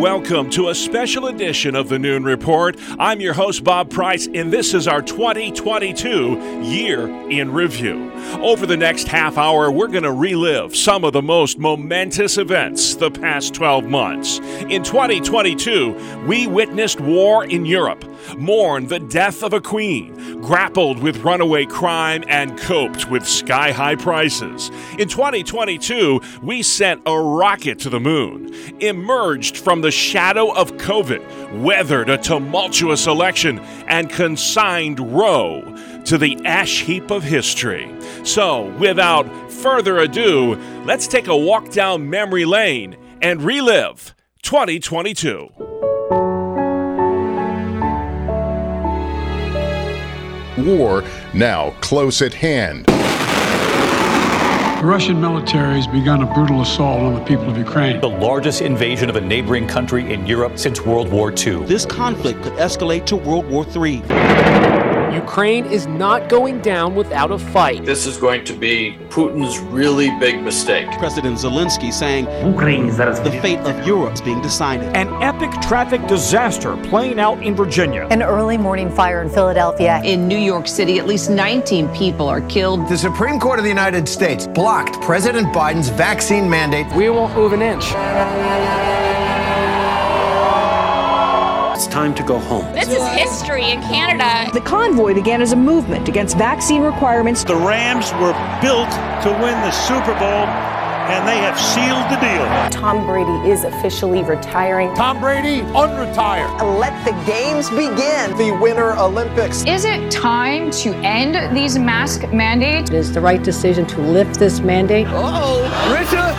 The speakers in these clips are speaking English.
Welcome to a special edition of the Noon Report. I'm your host, Bob Price, and this is our 2022 year in review. Over the next half hour, we're going to relive some of the most momentous events the past 12 months. In 2022, we witnessed war in Europe, mourned the death of a queen, grappled with runaway crime, and coped with sky high prices. In 2022, we sent a rocket to the moon, emerged from the shadow of COVID, weathered a tumultuous election, and consigned Roe to the ash heap of history. So, without further ado, let's take a walk down memory lane and relive 2022. War now close at hand. The Russian military has begun a brutal assault on the people of Ukraine. The largest invasion of a neighboring country in Europe since World War II. This conflict could escalate to World War III. Ukraine is not going down without a fight. This is going to be Putin's really big mistake. President Zelensky saying the fate of Europe is being decided. An epic traffic disaster playing out in Virginia. An early morning fire in Philadelphia. In New York City, at least 19 people are killed. The Supreme Court of the United States blocked President Biden's vaccine mandate. We won't move an inch. It's time to go home. This is history in Canada. The convoy began as a movement against vaccine requirements. The Rams were built to win the Super Bowl, and they have sealed the deal. Tom Brady is officially retiring. Tom Brady, unretire. Let the games begin. The Winter Olympics. Is it time to end these mask mandates? It is the right decision to lift this mandate. oh, Richard.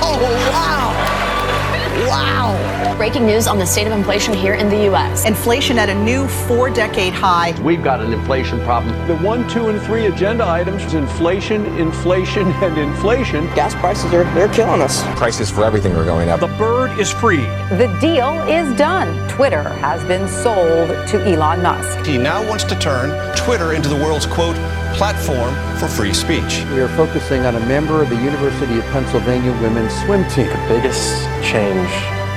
oh, wow. Wow. Breaking news on the state of inflation here in the U.S. Inflation at a new four decade high. We've got an inflation problem. The one, two, and three agenda items is inflation, inflation, and inflation. Gas prices are they're killing us. Prices for everything are going up. The bird is free. The deal is done. Twitter has been sold to Elon Musk. He now wants to turn Twitter into the world's quote platform for free speech. We are focusing on a member of the University of Pennsylvania women's swim team. The biggest change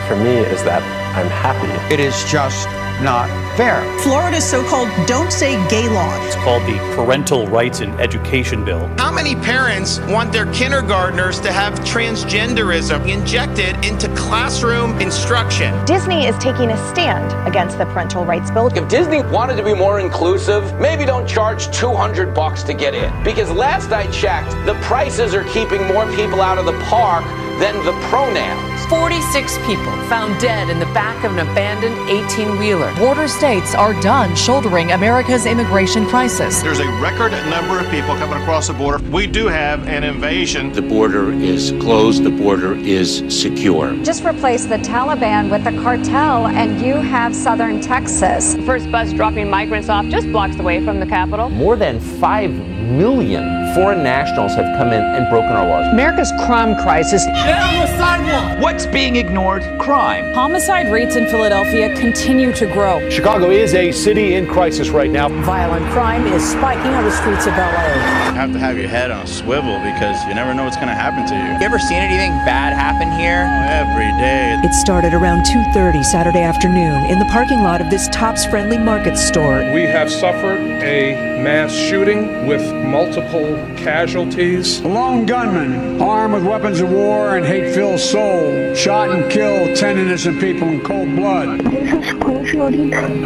for me is that I'm happy. It is just not fair. Florida's so-called "Don't Say Gay" law. It's called the Parental Rights in Education Bill. How many parents want their kindergartners to have transgenderism injected into classroom instruction? Disney is taking a stand against the parental rights bill. If Disney wanted to be more inclusive, maybe don't charge 200 bucks to get in. Because last I checked, the prices are keeping more people out of the park than the pronouns. 46 people found dead in the back of an abandoned 18 wheeler. Border states are done shouldering America's immigration crisis. There's a record number of people coming across the border. We do have an invasion. The border is closed, the border is secure. Just replace the Taliban with the cartel, and you have southern Texas. First bus dropping migrants off just blocks away from the capital. More than 5 million foreign nationals have come in and broken our laws. America's crime crisis. Get on the sidewalk! What's being ignored? Crime. Homicide rates in Philadelphia continue to grow. Chicago is a city in crisis right now. Violent crime is spiking on the streets of LA. You have to have your head on a swivel because you never know what's going to happen to you. You ever seen anything bad happen here? Oh, every day. It started around 2:30 Saturday afternoon in the parking lot of this Tops Friendly Market store. We have suffered a mass shooting with multiple casualties. A lone gunman, armed with weapons of war and hate-filled soul, shot and killed 10 innocent people in cold blood.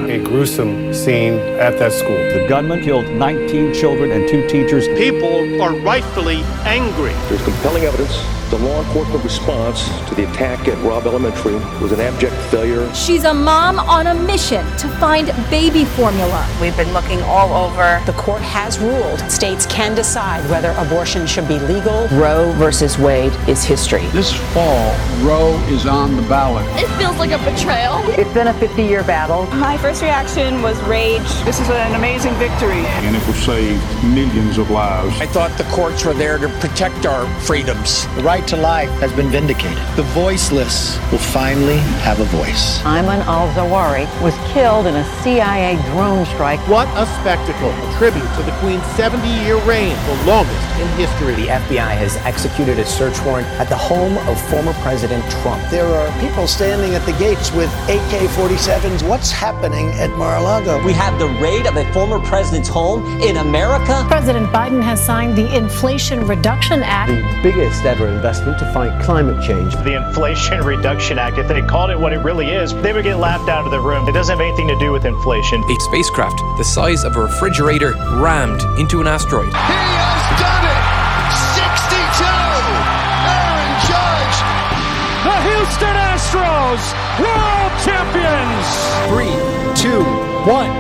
A gruesome scene at that school. The gunman killed 19 children and two teachers. People are rightfully angry. There's compelling evidence the law enforcement response to the attack at Robb Elementary was an abject failure. She's a mom on a mission to find baby formula. We've been looking all over. The court has ruled states can decide whether abortion should be legal. Roe versus Wade is history. This fall, Roe is on the ballot. It feels like a betrayal. It's been a 50 year battle. My first reaction was rage. This is an amazing victory. And it will save millions of lives. I thought the courts were there to protect our freedoms. The right to life has been vindicated. The voiceless will finally have a voice. Ayman al Zawahiri was killed in a CIA drone strike. What a spectacle! A tribute to the Queen's 70 year reign, the longest in history. The FBI has executed a search warrant at the home of former President Trump. There are people standing at the gates with AK 47s. What's happening at Mar a Lago? We have the raid of a former president's home in America. President Biden has signed the Inflation Reduction Act, the biggest ever investment to fight climate change. The Inflation Reduction Act, if they called it what it really is, they would get laughed out of the room. It doesn't have anything to do with inflation. A spacecraft the size of a refrigerator rammed into an asteroid. He has done it! 62! Aaron Judge! The Houston Astros, world champions! Three, two, one.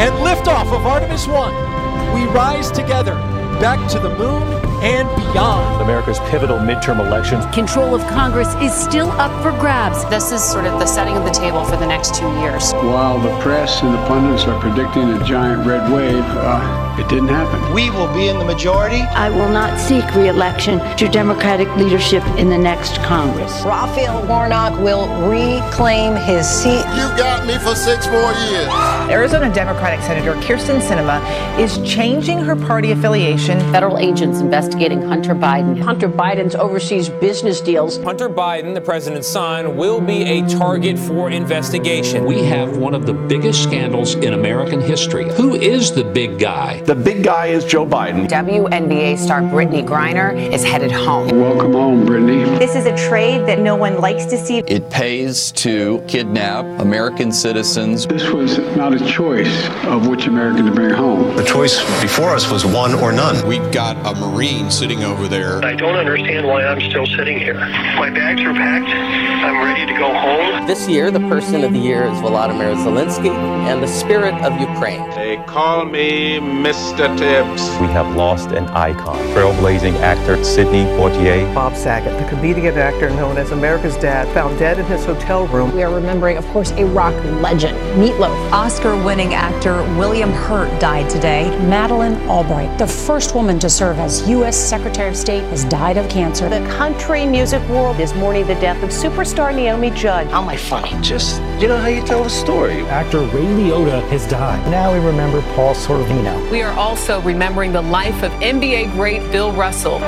And liftoff of Artemis 1. We rise together back to the moon and beyond. America's pivotal midterm elections. Control of Congress is still up for grabs. This is sort of the setting of the table for the next two years. While the press and the pundits are predicting a giant red wave, uh, it didn't happen. We will be in the majority. I will not seek re-election to Democratic leadership in the next Congress. Raphael Warnock will reclaim his seat. You got me for six more years. Arizona Democratic Senator Kyrsten Sinema is changing her party affiliation. Federal agents investigating Hunter Biden. Hunter Biden's overseas business deals. Hunter Biden, the president's son, will be a target for investigation. We have one of the biggest scandals in American history. Who is the big guy? The big guy is Joe Biden. WNBA star Brittney Griner is headed home. Welcome home, Brittney. This is a trade that no one likes to see. It pays to kidnap American citizens. This was not a choice of which American to bring home. The choice before us was one or none. We've got a Marine sitting over there. I don't understand why I'm still sitting here. My bags are packed. I'm ready to go home. This year, the person of the year is Volodymyr Zelensky and the spirit of Ukraine. They call me Mr. Mr. Tibbs. We have lost an icon, trailblazing actor Sidney Poitier. Bob Saget, the comedian actor known as America's Dad, found dead in his hotel room. We are remembering, of course, a rock legend, Meatloaf. Oscar-winning actor William Hurt died today. Madeleine Albright, the first woman to serve as U.S. Secretary of State, has died of cancer. The country music world is mourning the death of superstar Naomi Judd. How am I funny? Just, you know how you tell a story. Actor Ray Liotta has died. Now we remember Paul Sorvino. We are also remembering the life of NBA great Bill Russell.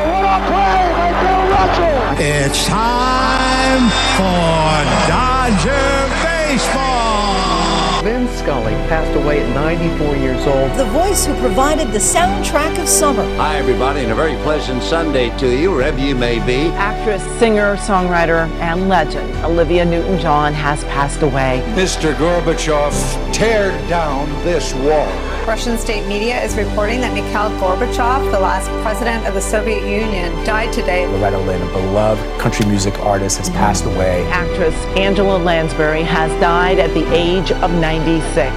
It's time for Dodger Baseball. Vin Scully passed away at 94 years old. The voice who provided the soundtrack of summer. Hi, everybody, and a very pleasant Sunday to you, wherever you may be. Actress, singer, songwriter, and legend Olivia Newton John has passed away. Mr. Gorbachev, tear down this wall. Russian state media is reporting that Mikhail Gorbachev, the last president of the Soviet Union, died today. Loretta Lynn, a beloved country music artist, has passed away. Actress Angela Lansbury has died at the age of 96.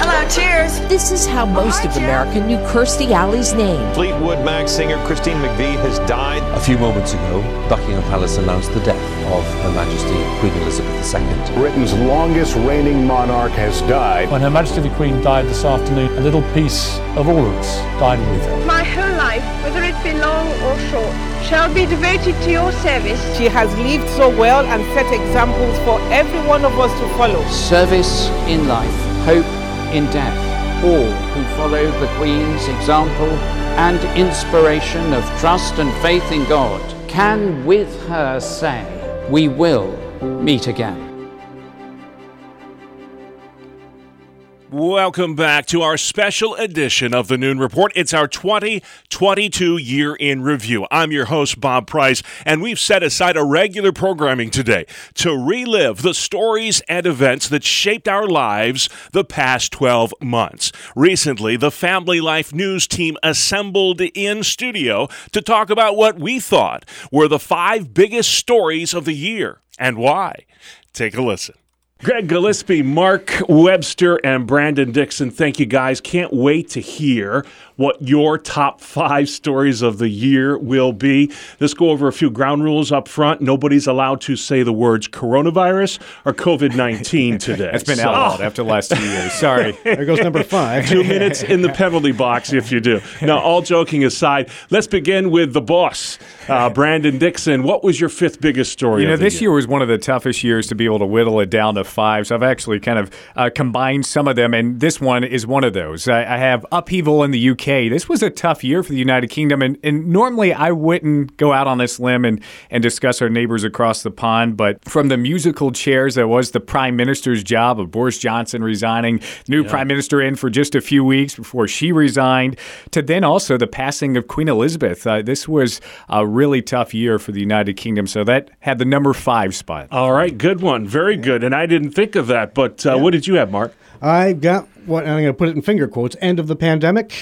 Hello, cheers. This is how most of America knew Kirstie Alley's name. Fleetwood Mac singer Christine McVie has died. A few moments ago, Buckingham Palace announced the death of Her Majesty Queen Elizabeth II. Britain's longest reigning monarch has died. When Her Majesty the Queen died this afternoon, a little piece of all of us died with her. My whole life, whether it be long or short, shall be devoted to your service. She has lived so well and set examples for every one of us to follow. Service in life, hope in death. All who follow the Queen's example and inspiration of trust and faith in God can with her say, We will meet again. Welcome back to our special edition of the Noon Report. It's our 2022 year in review. I'm your host, Bob Price, and we've set aside a regular programming today to relive the stories and events that shaped our lives the past 12 months. Recently, the Family Life News team assembled in studio to talk about what we thought were the five biggest stories of the year and why. Take a listen. Greg Gillespie, Mark Webster, and Brandon Dixon, thank you guys. Can't wait to hear what your top five stories of the year will be. Let's go over a few ground rules up front. Nobody's allowed to say the words coronavirus or COVID 19 today. It's been so, outlawed after the last two years. Sorry. there goes number five. two minutes in the penalty box if you do. Now, all joking aside, let's begin with the boss, uh, Brandon Dixon. What was your fifth biggest story? You know, this year? year was one of the toughest years to be able to whittle it down to five. So I've actually kind of uh, combined some of them, and this one is one of those. I, I have upheaval in the UK this was a tough year for the United Kingdom, and, and normally I wouldn't go out on this limb and, and discuss our neighbors across the pond, but from the musical chairs that was the Prime Minister's job of Boris Johnson resigning, new yeah. Prime Minister in for just a few weeks before she resigned, to then also the passing of Queen Elizabeth. Uh, this was a really tough year for the United Kingdom, so that had the number five spot. All right, good one. Very good. And I didn't think of that, but uh, yeah. what did you have, Mark? I got what I'm going to put it in finger quotes, end of the pandemic.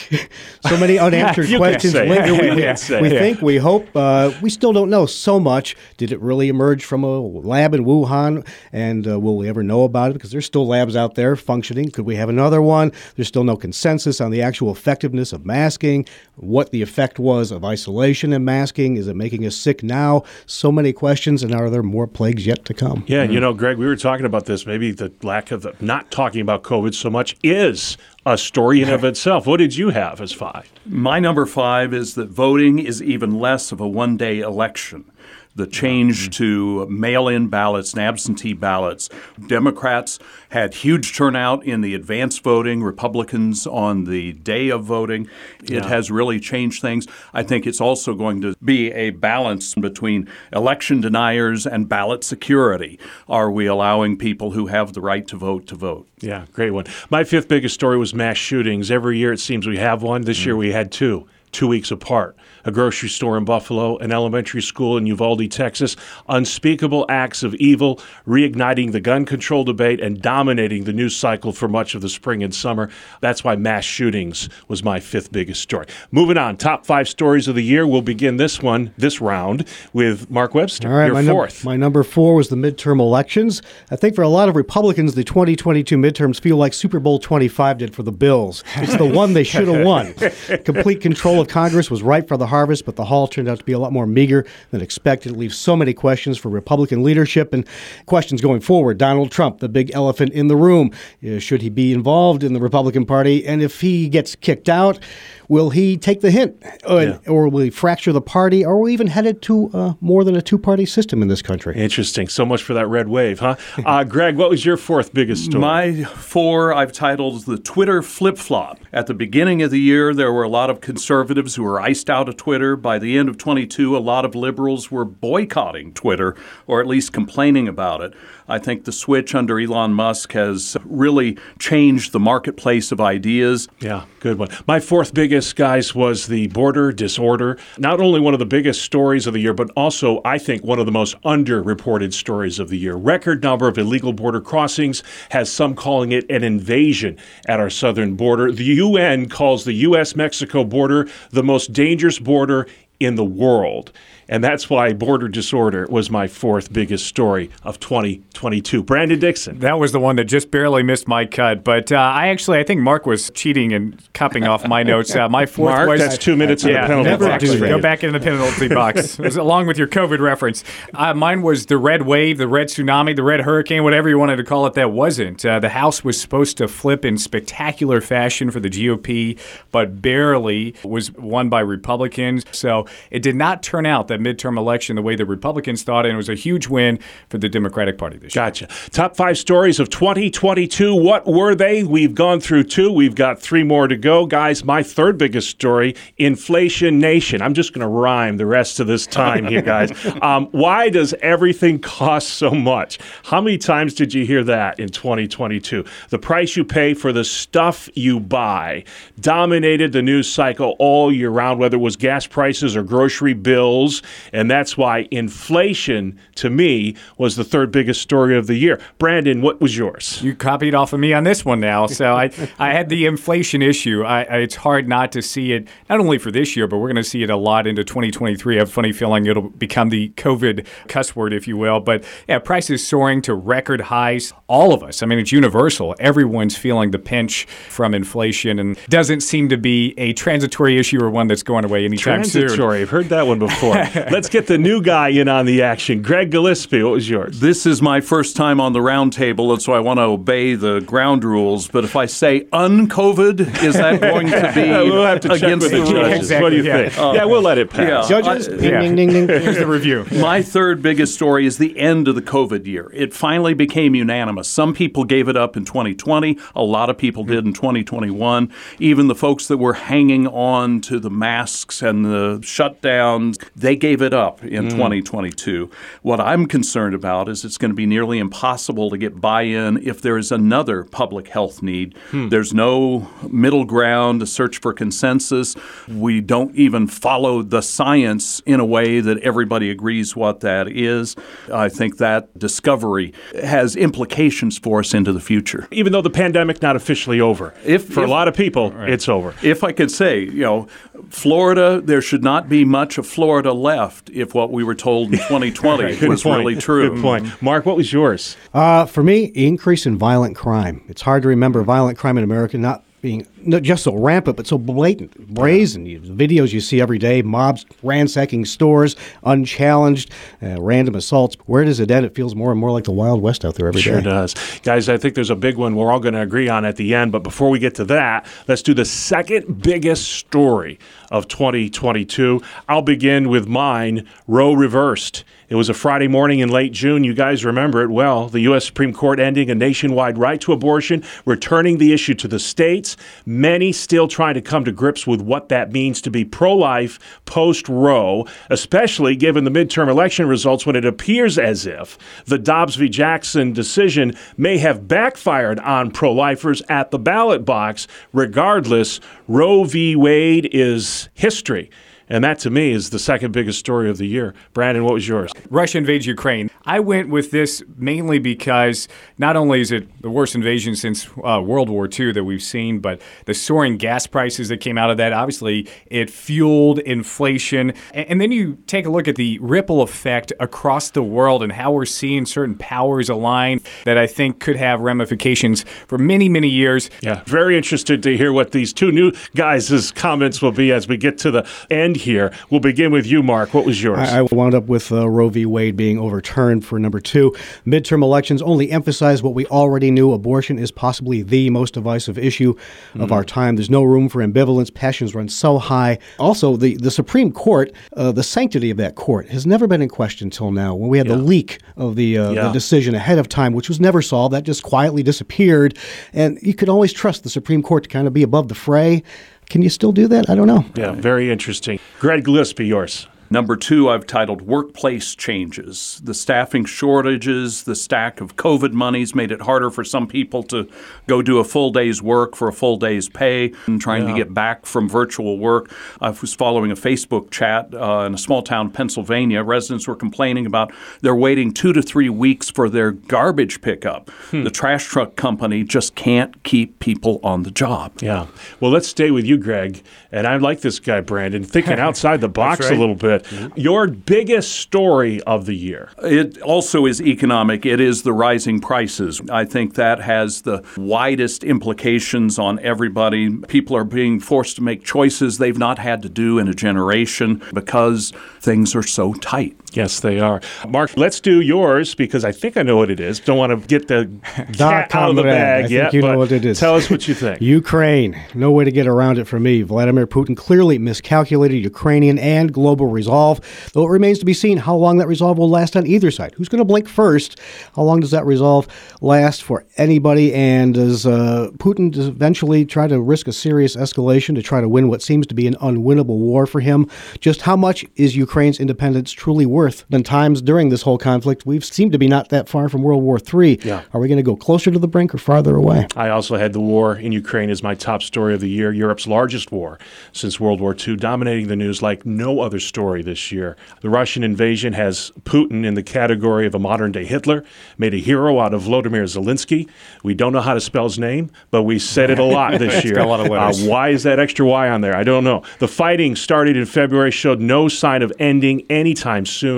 so many unanswered questions linger. We, we, we think, we hope. Uh, we still don't know so much. Did it really emerge from a lab in Wuhan? And uh, will we ever know about it? Because there's still labs out there functioning. Could we have another one? There's still no consensus on the actual effectiveness of masking, what the effect was of isolation and masking. Is it making us sick now? So many questions, and are there more plagues yet to come? Yeah, mm-hmm. you know, Greg, we were talking about this. Maybe the lack of the, not talking about COVID so much is a story in of itself. What did you have as five? My number five is that voting is even less of a one day election the change to mail in ballots and absentee ballots. Democrats had huge turnout in the advance voting, Republicans on the day of voting. It yeah. has really changed things. I think it's also going to be a balance between election deniers and ballot security. Are we allowing people who have the right to vote to vote? Yeah, great one. My fifth biggest story was mass shootings. Every year it seems we have one. This mm. year we had two two weeks apart. A grocery store in Buffalo, an elementary school in Uvalde, Texas. Unspeakable acts of evil, reigniting the gun control debate and dominating the news cycle for much of the spring and summer. That's why mass shootings was my fifth biggest story. Moving on, top five stories of the year. We'll begin this one, this round, with Mark Webster. All right, Your my fourth. Num- my number four was the midterm elections. I think for a lot of Republicans, the 2022 midterms feel like Super Bowl 25 did for the Bills. It's the one they should have won. Complete control of Congress was ripe for the harvest, but the haul turned out to be a lot more meager than expected. It leaves so many questions for Republican leadership and questions going forward. Donald Trump, the big elephant in the room. Uh, should he be involved in the Republican Party? And if he gets kicked out, Will he take the hint, uh, yeah. or will he fracture the party, or are we even headed to uh, more than a two-party system in this country? Interesting. So much for that red wave, huh? Uh, Greg, what was your fourth biggest story? My four I've titled the Twitter flip flop. At the beginning of the year, there were a lot of conservatives who were iced out of Twitter. By the end of 22, a lot of liberals were boycotting Twitter, or at least complaining about it. I think the switch under Elon Musk has really changed the marketplace of ideas. Yeah, good one. My fourth biggest, guys, was the border disorder. Not only one of the biggest stories of the year, but also, I think, one of the most underreported stories of the year. Record number of illegal border crossings, has some calling it an invasion at our southern border. The UN calls the U.S. Mexico border the most dangerous border in the world. And that's why border disorder was my fourth biggest story of 2022. Brandon Dixon. That was the one that just barely missed my cut. But uh, I actually, I think Mark was cheating and copying off my notes. Uh, my fourth Mark, was. that's two minutes yeah, in the penalty never box. Go back in the penalty box, along with your COVID reference. Uh, mine was the red wave, the red tsunami, the red hurricane, whatever you wanted to call it. That wasn't. Uh, the House was supposed to flip in spectacular fashion for the GOP, but barely was won by Republicans. So it did not turn out that midterm election the way the Republicans thought, and it was a huge win for the Democratic Party this year. Gotcha. Top five stories of 2022. What were they? We've gone through two. We've got three more to go. Guys, my third biggest story Inflation Nation. I'm just going to rhyme the rest of this time here, guys. Um, why does everything cost so much? How many times did you hear that in 2022? The price you pay for the stuff you buy dominated the news cycle all year round, whether it was gas prices or grocery bills. And that's why inflation, to me, was the third biggest story of the year. Brandon, what was yours? You copied off of me on this one now. So I, I had the inflation issue. I, I, it's hard not to see it, not only for this year, but we're going to see it a lot into 2023. I have a funny feeling it'll become the COVID cuss word, if you will. But yeah, prices soaring to record highs. All of us, I mean, it's universal. Everyone's feeling the pinch from inflation and doesn't seem to be a transitory issue or one that's going away anytime transitory. soon. Transitory. I've heard that one before. Let's get the new guy in on the action. Greg Gillespie, what was yours? This is my first time on the roundtable, and so I want to obey the ground rules. But if I say uncovid, is that going to be we'll have to against check with the, the judges? Exactly, what do you yeah. think? Uh, yeah, we'll let it pass. Yeah, Judges, I, ding, ding, ding, ding. Here's the review. My third biggest story is the end of the COVID year. It finally became unanimous. Some people gave it up in 2020. A lot of people did in 2021. Even the folks that were hanging on to the masks and the shutdowns, they gave it up in mm. 2022. What I'm concerned about is it's going to be nearly impossible to get buy in if there is another public health need. Hmm. There's no middle ground to search for consensus. We don't even follow the science in a way that everybody agrees what that is. I think that discovery has implications for us into the future. Even though the pandemic not officially over, If- for a lot of people, it's over. If I could say, you know, Florida, there should not be much of Florida left if what we were told in 2020 Good was point. really true. Good point. Mark, what was yours? Uh, for me, increase in violent crime. It's hard to remember violent crime in America not being not just so rampant, but so blatant, brazen. You- videos you see every day, mobs ransacking stores, unchallenged, uh, random assaults. Where does it end? It feels more and more like the Wild West out there every every day. Sure does. Guys, I think there's a big one we're all going to agree on at the end. But before we get to that, let's do the second biggest story of 2022. I'll begin with mine Roe reversed. It was a Friday morning in late June. You guys remember it well. The U.S. Supreme Court ending a nationwide right to abortion, returning the issue to the states. Many still trying to come to grips with what that means to be pro life post Roe, especially given the midterm election results when it appears as if the Dobbs v. Jackson decision may have backfired on pro lifers at the ballot box. Regardless, Roe v. Wade is history. And that to me is the second biggest story of the year. Brandon, what was yours? Russia invades Ukraine. I went with this mainly because not only is it the worst invasion since uh, World War II that we've seen, but the soaring gas prices that came out of that, obviously, it fueled inflation. And, and then you take a look at the ripple effect across the world and how we're seeing certain powers align that I think could have ramifications for many, many years. Yeah, very interested to hear what these two new guys' comments will be as we get to the end here. We'll begin with you, Mark. What was yours? I, I wound up with uh, Roe v. Wade being overturned for number two. Midterm elections only emphasize what we already knew. Abortion is possibly the most divisive issue of our time. There's no room for ambivalence. Passions run so high. Also, the, the Supreme Court, uh, the sanctity of that court has never been in question until now. When we had the leak of the, uh, Yeah. the decision ahead of time, which was never solved, that just quietly disappeared. And you could always trust the Supreme Court to kind of be above the fray. Can you still do that? I don't know. yeah, very interesting. Greg Gillespie, yours. Number two, I've titled Workplace Changes. The staffing shortages, the stack of COVID monies made it harder for some people to go do a full day's work for a full day's pay and trying to get back from virtual work. I was following a Facebook chat uh, in a small town, Pennsylvania. Residents were complaining about they're waiting two to three weeks for their garbage pickup. Hmm. The trash truck company just can't keep people on the job. Yeah. Well, let's stay with you, Greg. And I like this guy, Brandon, thinking outside the box right. a little bit. Your biggest story of the year. It also is economic. It is the rising prices. I think that has the widest implications on everybody. People are being forced to make choices they've not had to do in a generation because things are so tight. Yes, they are. Mark, let's do yours because I think I know what it is. Don't want to get the cat out of the bag I yet. you know what it is. Tell us what you think. Ukraine. No way to get around it for me. Vladimir Putin clearly miscalculated Ukrainian and global resolve, though it remains to be seen how long that resolve will last on either side. Who's going to blink first? How long does that resolve last for anybody? And does uh, Putin eventually try to risk a serious escalation to try to win what seems to be an unwinnable war for him? Just how much is Ukraine's independence truly worth? North than times during this whole conflict. We've seemed to be not that far from World War III. Yeah. Are we going to go closer to the brink or farther away? I also had the war in Ukraine as my top story of the year, Europe's largest war since World War II, dominating the news like no other story this year. The Russian invasion has Putin in the category of a modern day Hitler, made a hero out of Vladimir Zelensky. We don't know how to spell his name, but we said it a lot this year. a lot of letters. Uh, why is that extra Y on there? I don't know. The fighting started in February, showed no sign of ending anytime soon.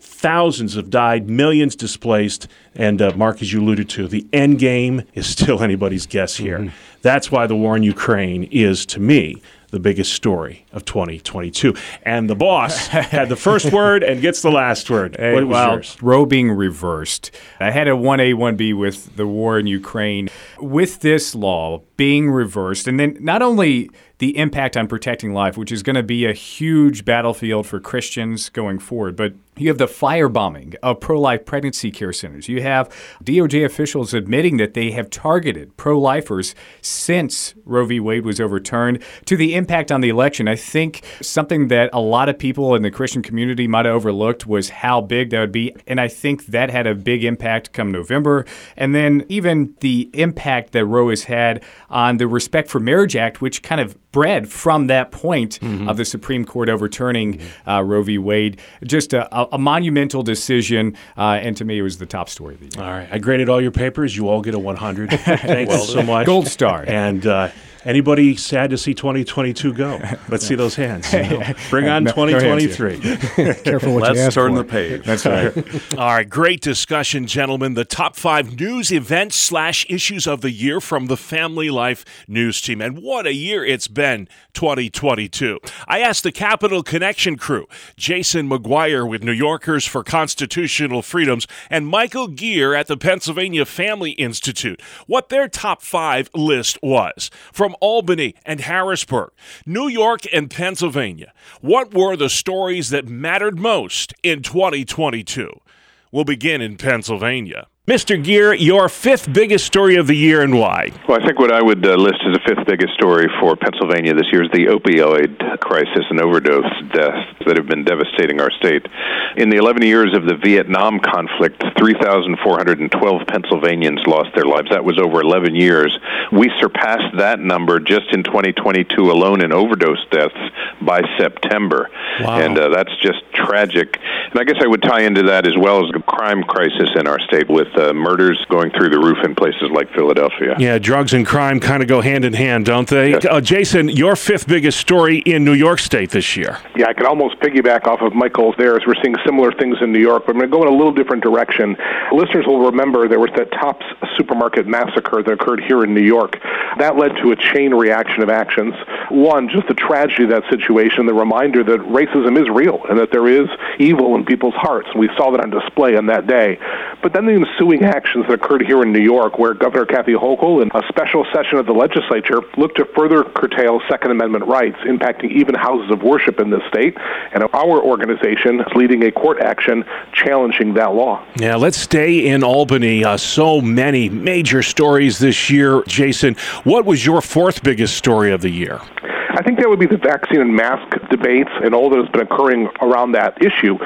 Thousands have died, millions displaced, and uh, Mark, as you alluded to, the end game is still anybody's guess here. Mm-hmm. That's why the war in Ukraine is, to me, the biggest story of 2022. And the boss had the first word and gets the last word. Hey, what was well, yours? Roe being reversed. I had a 1A, 1B with the war in Ukraine. With this law being reversed, and then not only the impact on protecting life, which is going to be a huge battlefield for Christians going forward, but you have the firebombing of pro life pregnancy care centers. You have DOJ officials admitting that they have targeted pro lifers since Roe v. Wade was overturned. To the impact on the election, I think something that a lot of people in the Christian community might have overlooked was how big that would be. And I think that had a big impact come November. And then even the impact that Roe has had on the Respect for Marriage Act, which kind of bred from that point of the Supreme Court overturning uh, Roe v. Wade. Just a, a, a monumental decision, uh, and to me, it was the top story of the year. All right. I graded all your papers. You all get a 100. Thanks you so much. Gold star. And uh, anybody sad to see 2022 go? Let's see those hands. you know. Bring on No- no hands 2023. Careful what Let's you ask turn for. the page. That's right. All right, great discussion, gentlemen. The top five news events slash issues of the year from the Family Life News Team. And what a year it's been, 2022. I asked the Capital Connection crew, Jason McGuire with New Yorkers for Constitutional Freedoms and Michael Geer at the Pennsylvania Family Institute, what their top five list was. From Albany and Harrisburg, New York and Pennsylvania, what were the stories that mattered most in 2022? We'll begin in Pennsylvania. Mr. Geer, your fifth biggest story of the year and why? Well, I think what I would uh, list as the fifth biggest story for Pennsylvania this year is the opioid crisis and overdose deaths that have been devastating our state. In the 11 years of the Vietnam conflict, 3,412 Pennsylvanians lost their lives. That was over 11 years. We surpassed that number just in 2022 alone in overdose deaths by September. Wow. And uh, that's just tragic. And I guess I would tie into that as well as the crime crisis in our state with uh, murders going through the roof in places like Philadelphia. Yeah, drugs and crime kind of go hand in hand, don't they? Uh, Jason, your fifth biggest story in New York State this year. Yeah, I can almost piggyback off of Michael's there as we're seeing similar things in New York, but I'm going to go in a little different direction. Listeners will remember there was that Tops supermarket massacre that occurred here in New York. That led to a chain reaction of actions. One, just the tragedy of that situation, the reminder that racism is real and that there is evil in people's hearts. And we saw that on display on that day. But then the ensuing actions that occurred here in New York, where Governor Kathy Hochul in a special session of the legislature looked to further curtail Second Amendment rights, impacting even houses of worship in this state. And our organization is leading a court action challenging that law. Yeah, let's stay in Albany. Uh, so many major stories this year. Jason, what was your fourth biggest story of the year? I think that would be the vaccine and mask debates and all that has been occurring around that issue.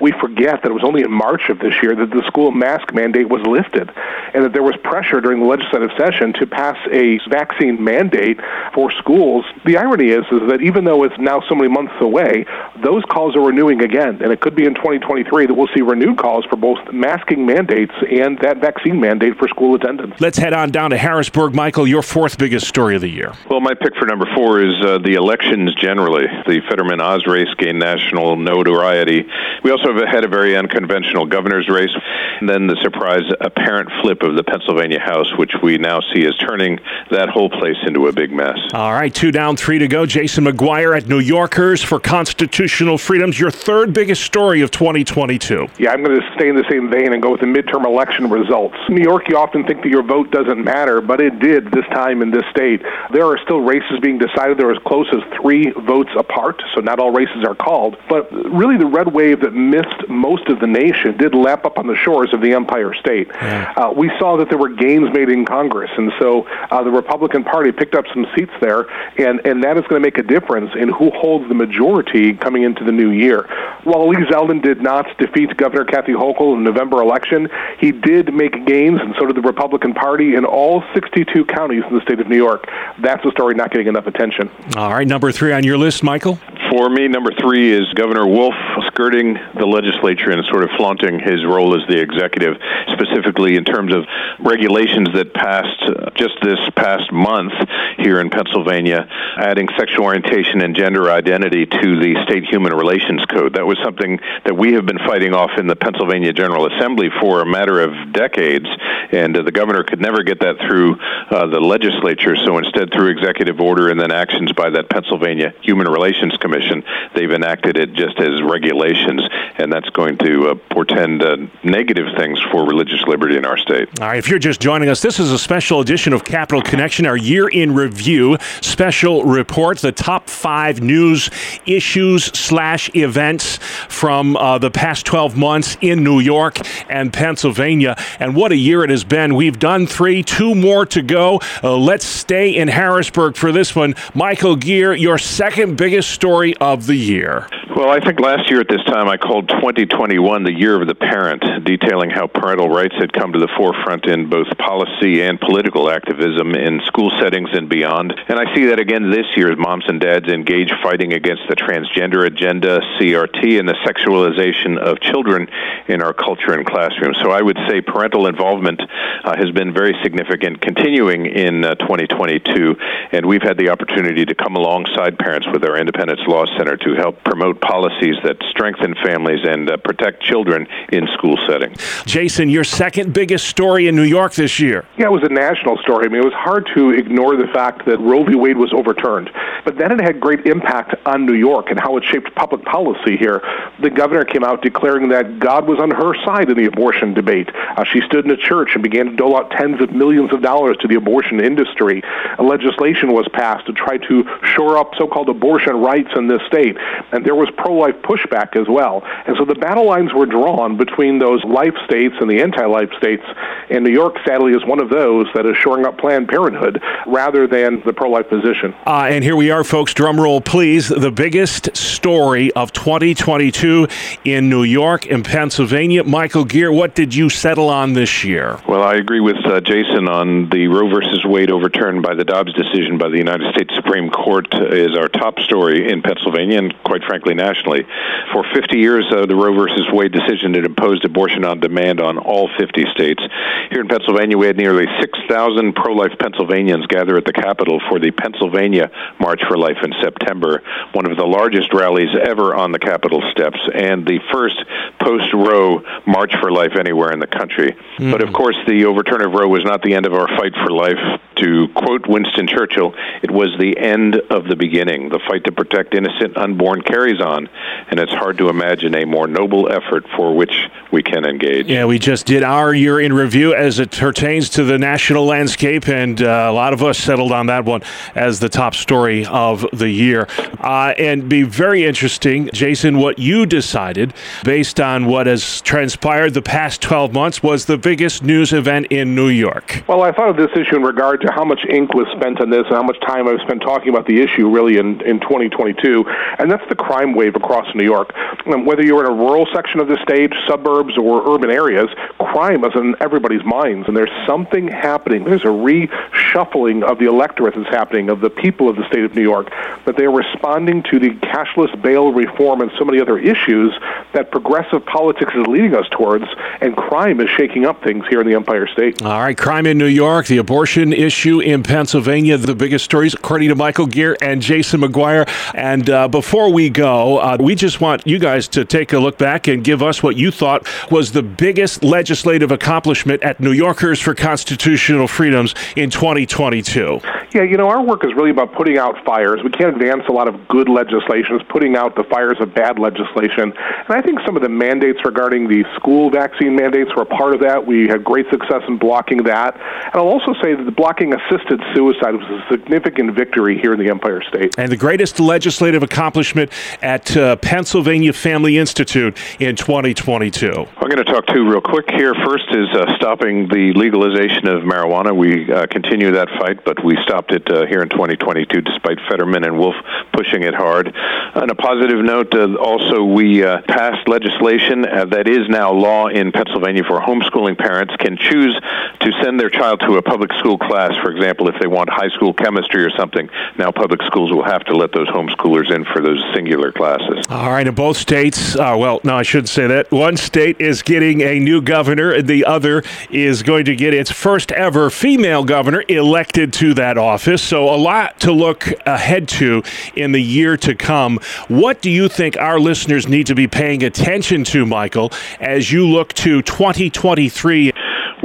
We forget that it was only in March of this year that the school mask mandate was lifted and that there was pressure during the legislative session to pass a vaccine mandate for schools. The irony is, is that even though it's now so many months away, those calls are renewing again. And it could be in 2023 that we'll see renewed calls for both masking mandates and that vaccine mandate for school attendance. Let's head on down to Harrisburg. Michael, your fourth biggest story of the year. Well, my pick for number four is uh, the elections generally. The Fetterman Oz race gained national notoriety. We also have had a very unconventional governor's race, and then the surprise apparent flip of the Pennsylvania House, which we now see is turning that whole place into a big mess. All right, two down, three to go. Jason McGuire at New Yorkers for Constitutional Freedoms, your third biggest story of 2022. Yeah, I'm going to stay in the same vein and go with the midterm election results. New York, you often think that your vote doesn't matter, but it did this time in this state. There are still races being decided. They're as close as three votes apart, so not all races are called. But really, the red wave that missed most of the nation, did lap up on the shores of the Empire State. Yeah. Uh, we saw that there were gains made in Congress, and so uh, the Republican Party picked up some seats there, and, and that is going to make a difference in who holds the majority coming into the new year. While Lee Zeldin did not defeat Governor Kathy Hochul in the November election, he did make gains, and so did the Republican Party in all 62 counties in the state of New York. That's a story not getting enough attention. All right, number three on your list, Michael? For me, number three is Governor Wolf skirting the legislature and sort of flaunting his role as the executive, specifically in terms of regulations that passed just this past month here in Pennsylvania, adding sexual orientation and gender identity to the state human relations code. That was something that we have been fighting off in the Pennsylvania General Assembly for a matter of decades, and uh, the governor could never get that through uh, the legislature. So instead, through executive order and then actions by that Pennsylvania Human Relations Commission, they've enacted it just as regulations, and that's going to uh, portend uh, negative things for religious liberty in our state. All right, if you're just joining us, this is a special edition of Capital Connection, our year in review special report, the top five news issues slash events from uh, the past 12 months in New York and Pennsylvania. And what a year it has been. We've done three, two more to go. Uh, let's stay in Harrisburg for this one. Michael Geer, your second biggest story of the year. Well, I think last year at this time I called 2021 the year of the parent, detailing how parental rights had come to the forefront in both policy and political activism in school settings and beyond. And I see that again this year as moms and dads engage fighting against the transgender agenda, CRT, and the sexualization of children in our culture and classrooms. So I would say parental involvement uh, has been very significant, continuing in uh, 2022. And we've had the opportunity to come alongside parents with our Independence Law Center to help promote policies that strengthen families and uh, protect children in school settings. Jason, your second biggest story in New York this year. Yeah, it was a national story. I mean, it was hard to ignore the fact that Roe v. Wade was overturned. But then it had great impact on New York and how it shaped public policy here. The governor came out declaring that God was on her side in the abortion debate. Uh, she stood in a church and began to dole out tens of millions of dollars to the abortion industry. A legislation was passed to try to shore up so-called abortion rights in this state. And there was pro-life pushback as well. And so the battle lines were drawn between those life states and the anti-life states. And New York, sadly, is one of those that is shoring up Planned Parenthood rather than the pro-life position. Uh, and here we are, folks. Drum roll, please. The biggest story of 2022 in New York and Pennsylvania. Michael Geer, what did you settle on this year? Well, I agree with uh, Jason on the Roe versus Wade overturned by the Dobbs decision by the United States Supreme Court is our top story in Pennsylvania and, quite frankly, nationally. For 50 years, uh, the Roe versus Wade decision had imposed abortion on demand on all 50 states. Here in Pennsylvania, we had nearly 6,000 pro-life Pennsylvanians gather at the Capitol for the Pennsylvania March for Life in September, one of the largest rallies ever on the Capitol steps, and the first post-Roe March for Life anywhere in the country. Mm-hmm. But of course, the overturn of Roe was not the end of our fight for life. To quote Winston Churchill, it was the end of the beginning. The fight to protect innocent unborn carries on, and it's hard to imagine a more noble effort for which we can engage. Yeah, we just did our year in review as it pertains to the national landscape, and uh, a lot of us settled on that one as the top story of the year. Uh, and be very interesting, Jason, what you decided based on what has transpired the past 12 months was the biggest news event in New York. Well, I thought of this issue in regard to how much ink was spent on this and how much time I've spent talking about the issue really in, in 2022, and that's the crime wave across New York. And whether you're in a rural section of the state, suburbs, or urban areas, crime is in everybody's minds, and there's something happening. There's a reshuffling of the electorate that's happening, of the people of the state of New York, that they're responding to the cashless bail reform and so many other issues that progressive politics is leading us towards, and crime is shaking up things here in the Empire State. All right, crime in New York, the abortion issue in Pennsylvania, the biggest stories, according to Michael Geer and Jason McGuire. And uh, before we go, uh, we just want you guys to take a look back and give us what you thought was the biggest legislative accomplishment at New Yorkers for Constitutional Freedoms in 2022. Yeah, you know, our work is really about putting out fires. We can't advance a lot of good legislation. It's putting out the fires of bad legislation. And I think some of the mandates regarding the school vaccine mandates were part of that. We had great success in blocking that. And I'll also say that the blocking stopping assisted suicide was a significant victory here in the Empire State. And the greatest legislative accomplishment at uh, Pennsylvania Family Institute in 2022. I'm going to talk two real quick here. First is uh, stopping the legalization of marijuana. We uh, continue that fight, but we stopped it uh, here in 2022 despite Fetterman and Wolf pushing it hard. On a positive note, uh, also we uh, passed legislation that is now law in Pennsylvania for homeschooling parents can choose to send their child to a public school class, for example, if they want high school chemistry or something. Now public schools will have to let those homeschoolers in for those singular classes. All right, in both states, uh, well, no, I shouldn't say that. One state is getting a new governor, and the other is going to get its first ever female governor elected to that office. So a lot to look ahead to in the year to come. What do you think our listeners need to be paying attention to, Michael, as you look to 2023?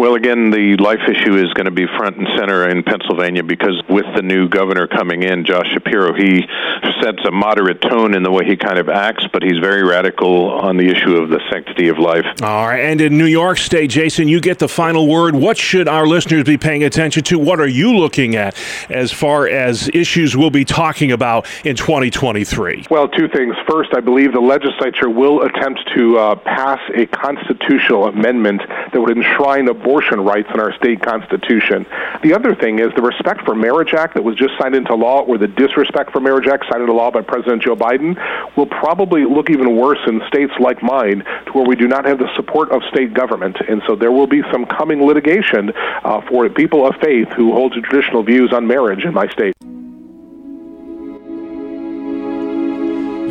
Well, again, the life issue is going to be front and center in Pennsylvania because with the new governor coming in, Josh Shapiro, he sets a moderate tone in the way he kind of acts, but he's very radical on the issue of the sanctity of life. All right. And in New York State, Jason, you get the final word. What should our listeners be paying attention to? What are you looking at as far as issues we'll be talking about in 2023? Well, two things. First, I believe the legislature will attempt to uh, pass a constitutional amendment that would enshrine a abortion rights in our state constitution. The other thing is the Respect for Marriage Act that was just signed into law, or the Disrespect for Marriage Act signed into law by President Joe Biden, will probably look even worse in states like mine, to where we do not have the support of state government. And so there will be some coming litigation uh, for people of faith who hold to traditional views on marriage in my state.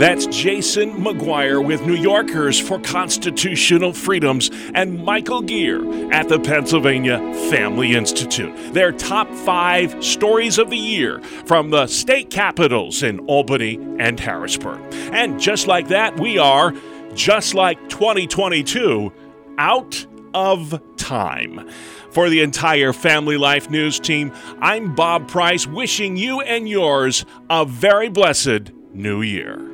That's Jason McGuire with New Yorkers for Constitutional Freedoms and Michael Geer at the Pennsylvania Family Institute. Their top five stories of the year from the state capitals in Albany and Harrisburg. And just like that, we are, just like 2022, out of time. For the entire Family Life News team, I'm Bob Price, wishing you and yours a very blessed New Year.